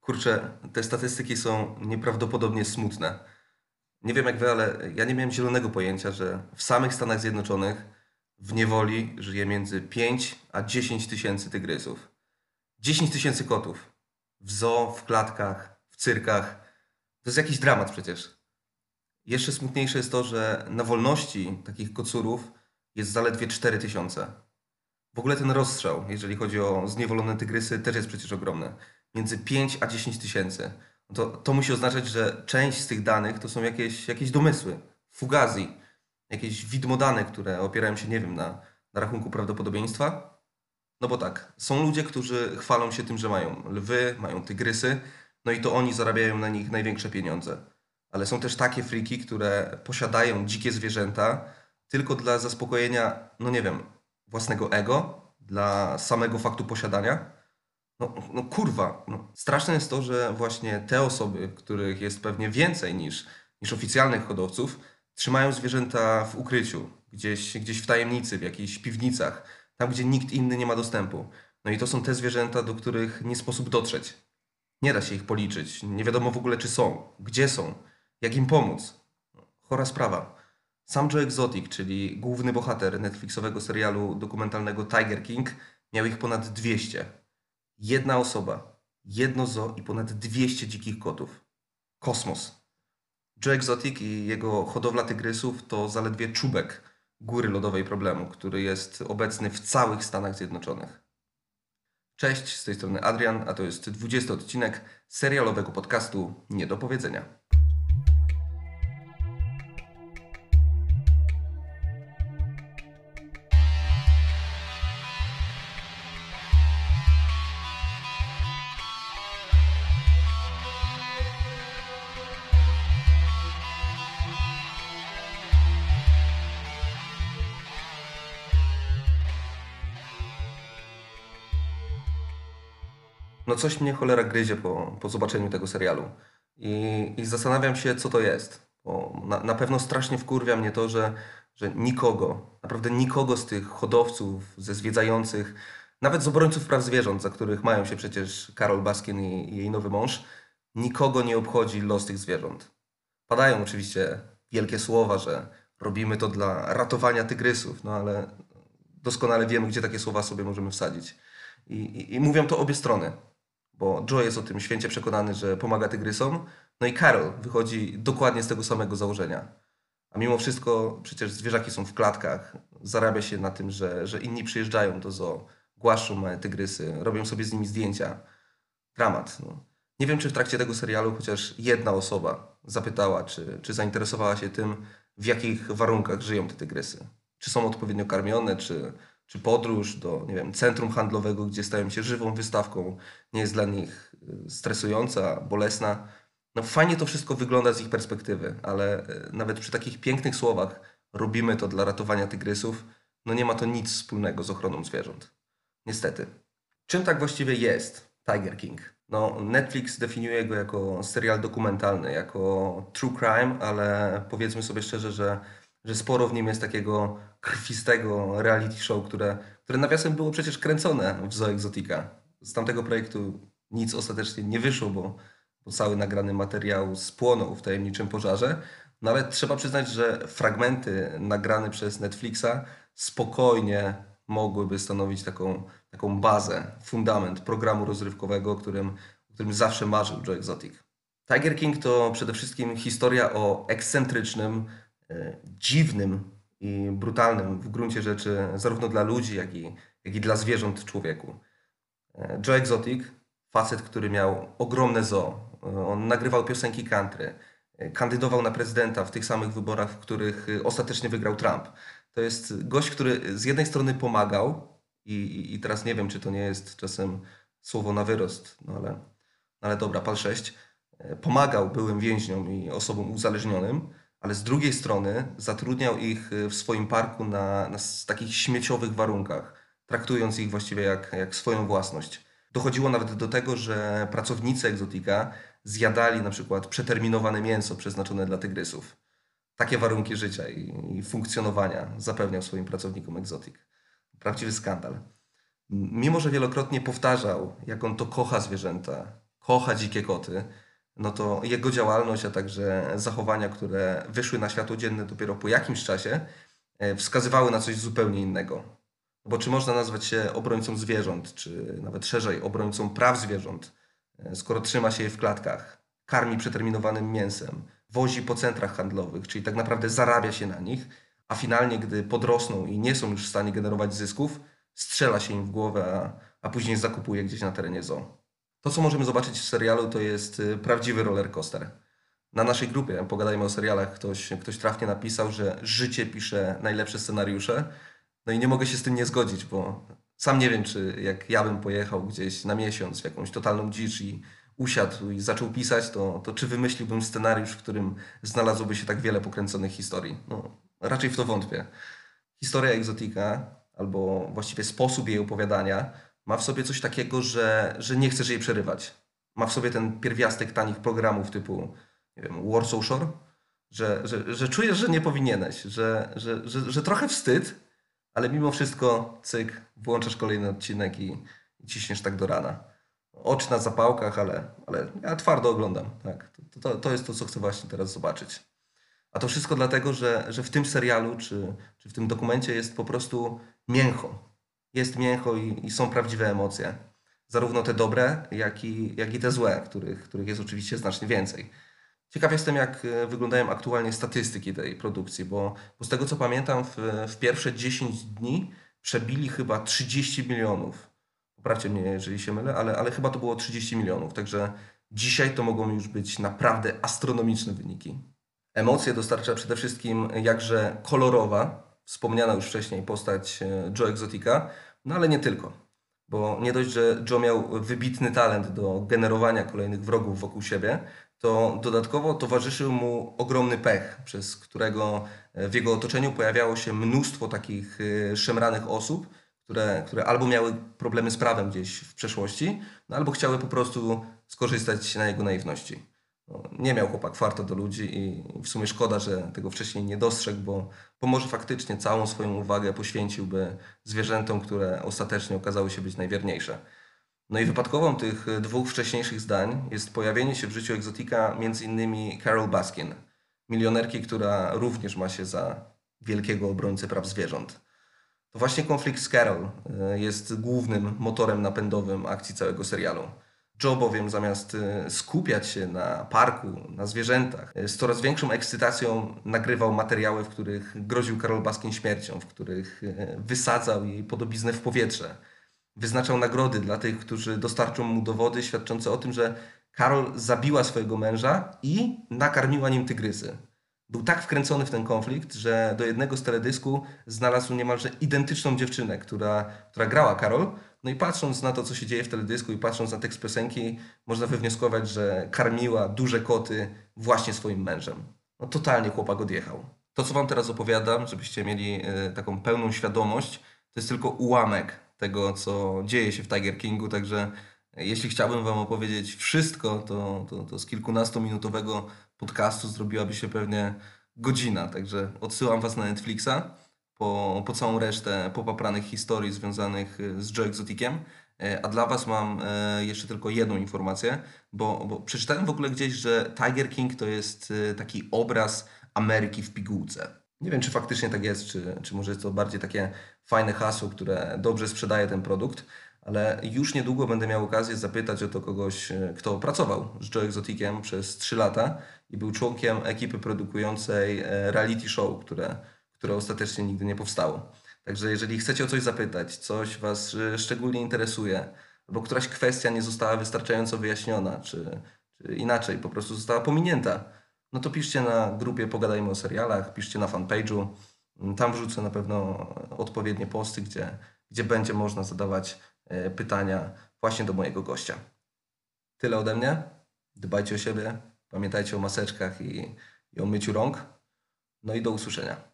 Kurczę, te statystyki są nieprawdopodobnie smutne. Nie wiem jak wy, ale ja nie miałem zielonego pojęcia, że w samych Stanach Zjednoczonych w niewoli żyje między 5 a 10 tysięcy tygrysów. 10 tysięcy kotów. W zoo, w klatkach, w cyrkach. To jest jakiś dramat przecież. Jeszcze smutniejsze jest to, że na wolności takich kocurów jest zaledwie 4 tysiące. W ogóle ten rozstrzał, jeżeli chodzi o zniewolone tygrysy, też jest przecież ogromny. Między 5 a 10 tysięcy. No to, to musi oznaczać, że część z tych danych to są jakieś, jakieś domysły, fugazi, jakieś widmo dane, które opierają się, nie wiem, na, na rachunku prawdopodobieństwa. No bo tak, są ludzie, którzy chwalą się tym, że mają lwy, mają tygrysy, no i to oni zarabiają na nich największe pieniądze. Ale są też takie friki, które posiadają dzikie zwierzęta tylko dla zaspokojenia, no nie wiem, własnego ego, dla samego faktu posiadania. No, no kurwa, no. straszne jest to, że właśnie te osoby, których jest pewnie więcej niż, niż oficjalnych hodowców, trzymają zwierzęta w ukryciu, gdzieś, gdzieś w tajemnicy, w jakichś piwnicach, tam gdzie nikt inny nie ma dostępu. No i to są te zwierzęta, do których nie sposób dotrzeć. Nie da się ich policzyć, nie wiadomo w ogóle czy są, gdzie są, jak im pomóc. Chora sprawa. Sam Joe Exotic, czyli główny bohater Netflixowego serialu dokumentalnego Tiger King, miał ich ponad 200. Jedna osoba, jedno zoo i ponad 200 dzikich kotów. Kosmos. Joe Exotic i jego hodowla tygrysów to zaledwie czubek góry lodowej problemu, który jest obecny w całych Stanach Zjednoczonych. Cześć, z tej strony Adrian, a to jest 20 odcinek serialowego podcastu Nie do powiedzenia. No coś mnie cholera gryzie po, po zobaczeniu tego serialu. I, I zastanawiam się, co to jest. Bo na, na pewno strasznie wkurwia mnie to, że, że nikogo, naprawdę nikogo z tych hodowców, ze zwiedzających, nawet z obrońców praw zwierząt, za których mają się przecież Karol Baskin i, i jej nowy mąż, nikogo nie obchodzi los tych zwierząt. Padają oczywiście wielkie słowa, że robimy to dla ratowania tygrysów, no ale doskonale wiemy, gdzie takie słowa sobie możemy wsadzić. I, i, i mówią to obie strony bo Joe jest o tym święcie przekonany, że pomaga tygrysom, no i Carol wychodzi dokładnie z tego samego założenia. A mimo wszystko przecież zwierzaki są w klatkach, zarabia się na tym, że, że inni przyjeżdżają do zoo, głaszczą tygrysy, robią sobie z nimi zdjęcia. Dramat. No. Nie wiem, czy w trakcie tego serialu chociaż jedna osoba zapytała, czy, czy zainteresowała się tym, w jakich warunkach żyją te tygrysy. Czy są odpowiednio karmione, czy, czy podróż do nie wiem, centrum handlowego, gdzie stają się żywą wystawką, nie jest dla nich y, stresująca, bolesna. No fajnie to wszystko wygląda z ich perspektywy, ale y, nawet przy takich pięknych słowach robimy to dla ratowania tygrysów, no nie ma to nic wspólnego z ochroną zwierząt. Niestety. Czym tak właściwie jest Tiger King? No, Netflix definiuje go jako serial dokumentalny, jako true crime, ale powiedzmy sobie szczerze, że że sporo w nim jest takiego krwistego reality show, które, które nawiasem było przecież kręcone w Zoo Exotica. Z tamtego projektu nic ostatecznie nie wyszło, bo, bo cały nagrany materiał spłonął w tajemniczym pożarze. No ale trzeba przyznać, że fragmenty nagrane przez Netflixa spokojnie mogłyby stanowić taką, taką bazę, fundament programu rozrywkowego, o którym, o którym zawsze marzył Joe Exotic. Tiger King to przede wszystkim historia o ekscentrycznym, dziwnym i brutalnym w gruncie rzeczy zarówno dla ludzi, jak i, jak i dla zwierząt człowieku. E, Joe Exotic, facet, który miał ogromne zoo, e, on nagrywał piosenki country, kandydował na prezydenta w tych samych wyborach, w których ostatecznie wygrał Trump. To jest gość, który z jednej strony pomagał i, i teraz nie wiem, czy to nie jest czasem słowo na wyrost, no ale, no ale dobra, pal 6, pomagał byłym więźniom i osobom uzależnionym, ale z drugiej strony zatrudniał ich y, w swoim parku na, na takich śmieciowych warunkach, traktując ich właściwie jak, jak swoją własność. Dochodziło nawet do tego, że pracownicy egzotika zjadali na przykład przeterminowane mięso przeznaczone dla tygrysów. Takie warunki życia i, i funkcjonowania zapewniał swoim pracownikom egzotik. Prawdziwy skandal. Mimo, że wielokrotnie powtarzał, jak on to kocha zwierzęta, kocha dzikie koty, no to jego działalność, a także zachowania, które wyszły na światło dzienne dopiero po jakimś czasie, e, wskazywały na coś zupełnie innego. Bo czy można nazwać się obrońcą zwierząt, czy nawet szerzej obrońcą praw zwierząt, e, skoro trzyma się je w klatkach, karmi przeterminowanym mięsem, wozi po centrach handlowych, czyli tak naprawdę zarabia się na nich, a finalnie, gdy podrosną i nie są już w stanie generować zysków, strzela się im w głowę, a, a później zakupuje gdzieś na terenie zoo. To, co możemy zobaczyć w serialu, to jest y, prawdziwy roller coaster. Na naszej grupie, pogadajmy o serialach, ktoś, ktoś trafnie napisał, że życie pisze najlepsze scenariusze. No i nie mogę się z tym nie zgodzić, bo sam nie wiem, czy jak ja bym pojechał gdzieś na miesiąc w jakąś totalną dzicz i usiadł i zaczął pisać, to, to czy wymyśliłbym scenariusz, w którym znalazłoby się tak wiele pokręconych historii? No, raczej w to wątpię. Historia egzotika, albo właściwie sposób jej opowiadania, ma w sobie coś takiego, że, że nie chcesz jej przerywać. Ma w sobie ten pierwiastek tanich programów typu nie wiem, Warsaw Shore, że, że, że czujesz, że nie powinieneś, że, że, że, że trochę wstyd, ale mimo wszystko cyk, włączasz kolejny odcinek i, i ciśniesz tak do rana. Oczy na zapałkach, ale, ale ja twardo oglądam. Tak. To, to, to jest to, co chcę właśnie teraz zobaczyć. A to wszystko dlatego, że, że w tym serialu czy, czy w tym dokumencie jest po prostu mięcho jest mięcho i, i, są prawdziwe emocje. Zarówno te dobre, jak i, jak i te złe, których, których jest oczywiście znacznie więcej. Ciekaw jestem, jak e, wyglądają aktualnie statystyki tej produkcji, bo, bo z tego co pamiętam, w, w pierwsze 10 dni przebili chyba 30 milionów. Poprawcie mnie, jeżeli się mylę, ale, ale chyba to było 30 milionów. Także dzisiaj to mogą już być naprawdę astronomiczne wyniki. Emocje dostarcza przede wszystkim jakże kolorowa, wspomniana już wcześniej postać e, Joe Exotica, no ale nie tylko. Bo nie dość, że Joe miał wybitny talent do generowania kolejnych wrogów wokół siebie, to dodatkowo towarzyszył mu ogromny pech, przez którego e, w jego otoczeniu pojawiało się mnóstwo takich e, szemranych osób, które, które albo miały problemy z prawem gdzieś w przeszłości, no albo chciały po prostu skorzystać na jego naiwności. Nie miał chłopak farta do ludzi i w sumie szkoda, że tego wcześniej nie dostrzegł, bo, bo może faktycznie całą swoją uwagę poświęciłby zwierzętom, które ostatecznie okazały się być najwierniejsze. No i wypadkową tych dwóch wcześniejszych zdań jest pojawienie się w życiu egzotika m.in. Carol Baskin, milionerki, która również ma się za wielkiego obrońcę praw zwierząt. To właśnie konflikt z Carol e, jest głównym motorem napędowym akcji całego serialu. Joe bowiem zamiast e, skupiać się na parku, na zwierzętach, e, z coraz większą ekscytacją nagrywał materiały, w których groził Karol Baskin śmiercią, w których e, wysadzał jej podobiznę w powietrze. Wyznaczał nagrody dla tych, którzy dostarczą mu dowody świadczące o tym, że Karol zabiła swojego męża i nakarmiła nim tygrysy. Był tak wkręcony w ten konflikt, że do jednego z teledysku znalazł niemalże identyczną dziewczynę, która, która grała Karol, no i patrząc na to, co się dzieje w teledysku i patrząc na tekst piosenki, można wywnioskować, że karmiła duże koty właśnie swoim mężem. No totalnie chłopak odjechał. To, co wam teraz opowiadam, żebyście mieli e, taką pełną świadomość, to jest tylko ułamek tego, co dzieje się w Tiger Kingu, także e, jeśli chciałbym wam opowiedzieć wszystko, to, to, to z kilkunastominutowego podcastu zrobiłaby się pewnie godzina, także odsyłam was na Netflixa po, po całą resztę popapranych historii związanych y, z Joe Exoticiem. E, a dla Was mam e, jeszcze tylko jedną informację, bo, bo przeczytałem w ogóle gdzieś, że Tiger King to jest y, taki obraz Ameryki w pigułce. Nie wiem, czy faktycznie tak jest, czy, czy może jest to bardziej takie fajne hasło, które dobrze sprzedaje ten produkt, ale już niedługo będę miał okazję zapytać o to kogoś, y, kto pracował z Joe Exoticiem przez 3 lata i był członkiem ekipy produkującej e, reality show, które które ostatecznie nigdy nie powstało. Także jeżeli chcecie o coś zapytać, coś Was szczególnie interesuje, albo któraś kwestia nie została wystarczająco wyjaśniona, czy, czy inaczej, po prostu została pominięta, no to piszcie na grupie Pogadajmy o serialach, piszcie na fanpage'u. Tam wrzucę na pewno odpowiednie posty, gdzie, gdzie będzie można zadawać e, pytania właśnie do mojego gościa. Tyle ode mnie. Dbajcie o siebie, pamiętajcie o maseczkach i, i o myciu rąk. No i do usłyszenia.